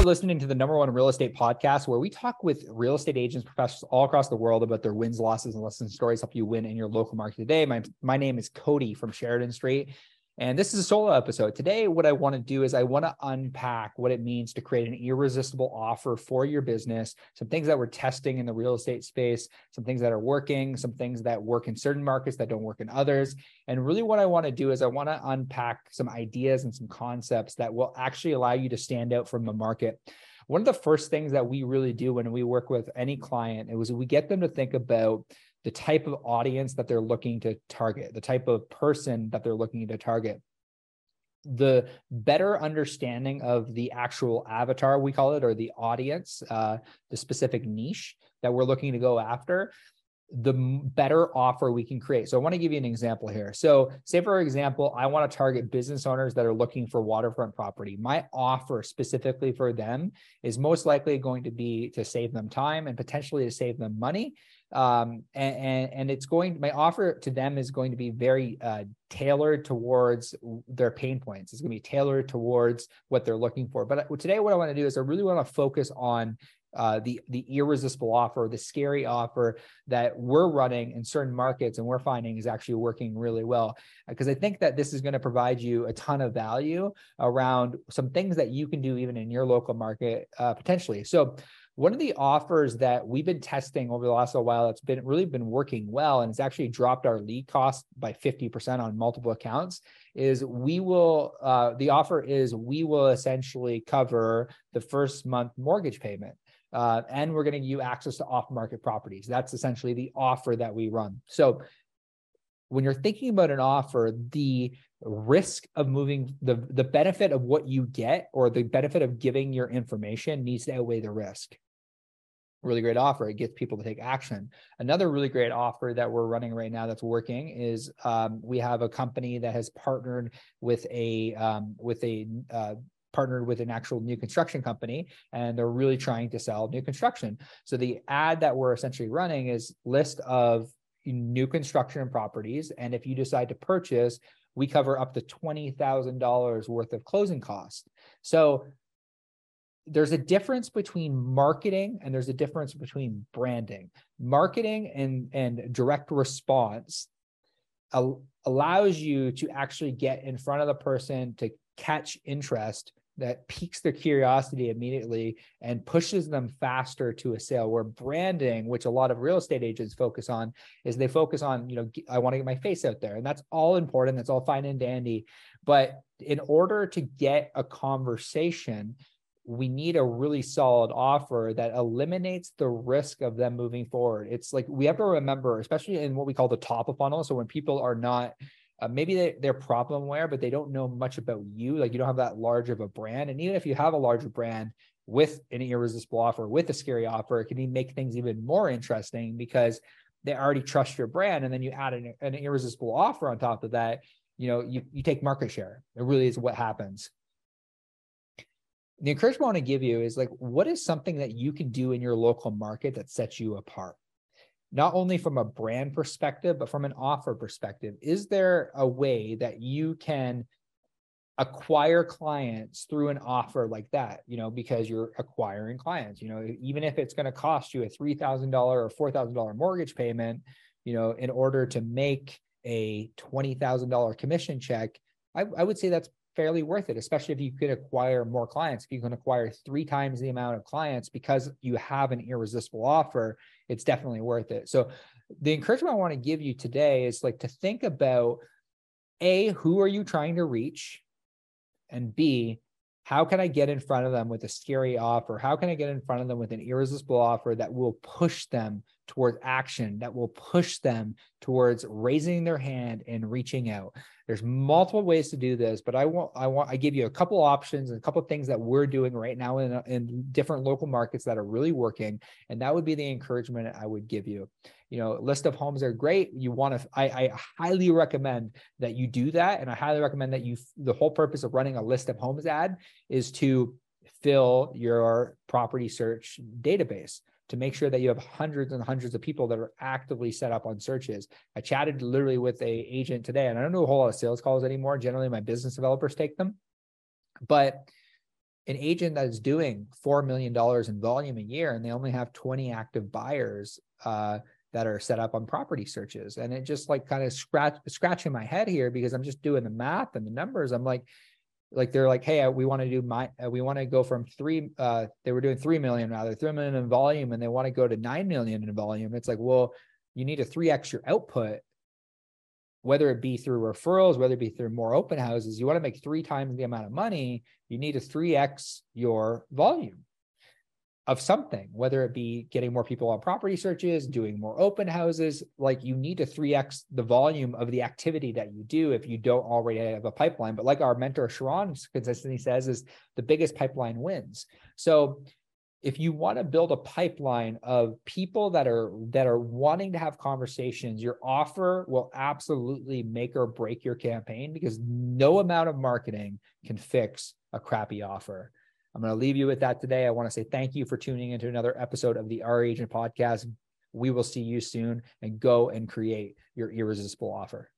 are listening to the number one real estate podcast where we talk with real estate agents, professionals all across the world about their wins, losses, and lessons stories, help you win in your local market today. My, my name is Cody from Sheridan Street. And this is a solo episode. Today, what I want to do is I want to unpack what it means to create an irresistible offer for your business, some things that we're testing in the real estate space, some things that are working, some things that work in certain markets that don't work in others. And really, what I want to do is I want to unpack some ideas and some concepts that will actually allow you to stand out from the market. One of the first things that we really do when we work with any client is we get them to think about the type of audience that they're looking to target, the type of person that they're looking to target. The better understanding of the actual avatar, we call it, or the audience, uh, the specific niche that we're looking to go after, the better offer we can create. So I want to give you an example here. So say for example, I want to target business owners that are looking for waterfront property. My offer specifically for them is most likely going to be to save them time and potentially to save them money um, and, and, and it's going my offer to them is going to be very uh, tailored towards their pain points it's going to be tailored towards what they're looking for but uh, today what i want to do is i really want to focus on uh, the the irresistible offer, the scary offer that we're running in certain markets and we're finding is actually working really well. Because I think that this is going to provide you a ton of value around some things that you can do even in your local market uh, potentially. So one of the offers that we've been testing over the last little while that's been really been working well and it's actually dropped our lead cost by 50% on multiple accounts is we will uh, the offer is we will essentially cover the first month mortgage payment uh, and we're give you access to off market properties that's essentially the offer that we run so when you're thinking about an offer the risk of moving the the benefit of what you get or the benefit of giving your information needs to outweigh the risk really great offer. It gets people to take action. Another really great offer that we're running right now that's working is um, we have a company that has partnered with a um, with a uh, partnered with an actual new construction company and they're really trying to sell new construction. So the ad that we're essentially running is list of new construction properties and if you decide to purchase we cover up to $20,000 worth of closing costs. So there's a difference between marketing and there's a difference between branding. Marketing and, and direct response al- allows you to actually get in front of the person to catch interest that piques their curiosity immediately and pushes them faster to a sale where branding which a lot of real estate agents focus on is they focus on you know i want to get my face out there and that's all important that's all fine and dandy but in order to get a conversation we need a really solid offer that eliminates the risk of them moving forward. It's like we have to remember, especially in what we call the top of funnel. So when people are not, uh, maybe they, they're problem aware, but they don't know much about you. Like you don't have that large of a brand. And even if you have a larger brand with an irresistible offer, with a scary offer, it can make things even more interesting because they already trust your brand. And then you add an, an irresistible offer on top of that, you know, you, you take market share. It really is what happens the encouragement I want to give you is like, what is something that you can do in your local market that sets you apart? Not only from a brand perspective, but from an offer perspective. Is there a way that you can acquire clients through an offer like that? You know, because you're acquiring clients, you know, even if it's going to cost you a $3,000 or $4,000 mortgage payment, you know, in order to make a $20,000 commission check, I, I would say that's fairly worth it, especially if you could acquire more clients. If you can acquire three times the amount of clients because you have an irresistible offer, it's definitely worth it. So, the encouragement I want to give you today is like to think about A, who are you trying to reach? And B, how can I get in front of them with a scary offer? How can I get in front of them with an irresistible offer that will push them towards action, that will push them towards raising their hand and reaching out? There's multiple ways to do this, but I want I want I give you a couple options and a couple things that we're doing right now in in different local markets that are really working, and that would be the encouragement I would give you. You know, list of homes are great. You want to I, I highly recommend that you do that, and I highly recommend that you the whole purpose of running a list of homes ad is to fill your property search database to make sure that you have hundreds and hundreds of people that are actively set up on searches. I chatted literally with a agent today, and I don't do a whole lot of sales calls anymore. Generally, my business developers take them, but an agent that is doing $4 million in volume a year and they only have 20 active buyers uh, that are set up on property searches. And it just like kind of scratch scratching my head here because I'm just doing the math and the numbers. I'm like, like they're like, hey, we want to do my, uh, we want to go from three, uh, they were doing three million rather, three million in volume, and they want to go to nine million in volume. It's like, well, you need a three your output, whether it be through referrals, whether it be through more open houses. You want to make three times the amount of money. You need a three x your volume of something, whether it be getting more people on property searches, doing more open houses, like you need to 3x the volume of the activity that you do if you don't already have a pipeline. But like our mentor Sharon consistently says, is the biggest pipeline wins. So if you want to build a pipeline of people that are that are wanting to have conversations your offer will absolutely make or break your campaign because no amount of marketing can fix a crappy offer I'm going to leave you with that today. I want to say thank you for tuning into another episode of the R Agent podcast. We will see you soon and go and create your irresistible offer.